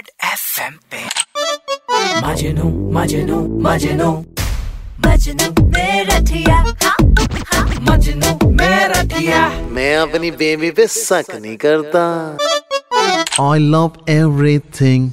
Red FM पे। मजनू मजनू मजनू। मजनू मेरा ठिया। हाँ, हाँ, मजनू मेरा ठिया। मैं अपनी बेबी पे शक नहीं करता। I love everything.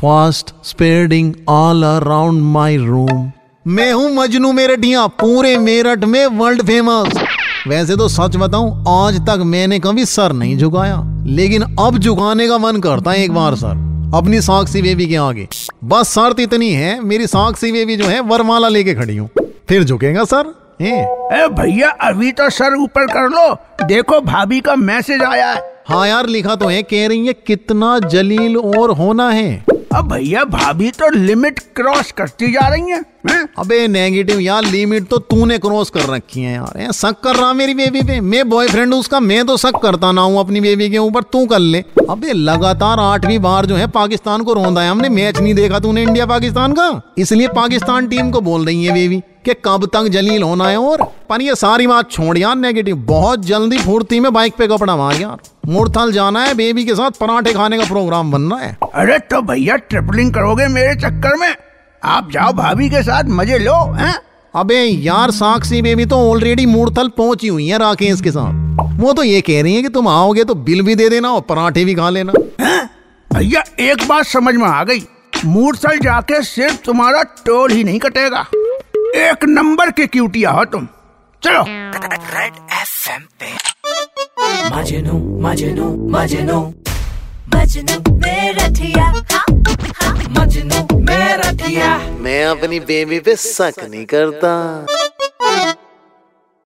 Fast spreading all around my room. मैं हूँ मजनू मेरठिया पूरे मेरठ में वर्ल्ड फ़ेमस वैसे तो सच बताऊँ आज तक मैंने कभी सर नहीं झुकाया लेकिन अब झुकाने का मन करता है एक बार सर। अपनी सौख सी बेबी के आगे। बस शर्त इतनी है मेरी सौख सी बेबी जो है वरमाला लेके खड़ी हूँ। फिर झुकेगा सर? ए भैया अभी तो सर ऊपर कर लो। देखो भाभी का मैसेज आया है। हाँ यार लिखा तो है कह रही है कितना जलील और होना है। अब भैया भाभी तो लिमिट क्रॉस करती जा रही हैं हैं? अबे नेगेटिव यार लिमिट तो तूने क्रॉस कर रखी है यार। शक कर रहा मेरी बेबी पे। मैं बॉयफ्रेंड उसका, मैं तो शक करता ना हूँ अपनी बेबी के ऊपर, तू कर ले। अबे लगातार आठवीं बार जो है पाकिस्तान को रोंदा है। हमने मैच नहीं देखा तूने इंडिया पाकिस्तान का। इसलिए पाकिस्तान टीम को बोल रही है बेबी कि कब तक जलील होना है और पर ये सारी बात छोड़ यार नेगेटिव बहुत जल्दी फुर्ती में बाइक पे कपड़ा मार यार। मुरथल जाना है बेबी के साथ पराठे खाने का प्रोग्राम बन रहा है। अरे तो भैया ट्रिपलिंग करोगे मेरे चक्कर में। आप जाओ भाभी के साथ मज़े लो हैं? अबे यार साक्षी बेबी तो ऑलरेडी मूर्थल पहुँची हुई है राकेश के साथ। वो तो ये कह रही है कि तुम आओगे तो बिल भी दे देना और पराठे भी खा लेना। भैया एक बात समझ में आ गई। मूर्सल जाके सिर्फ़ तुम्हारा टोल ही नहीं कटेगा। एक नंबर के क्यूटिया हो तुम। चलो। रेड एफएम पे। मजनू मजनू मजनू। मजनू मेरा ठिया। हाँ, हाँ, मजनू मेरा ठिया। मैं अपनी बेबी पे शक नहीं करता।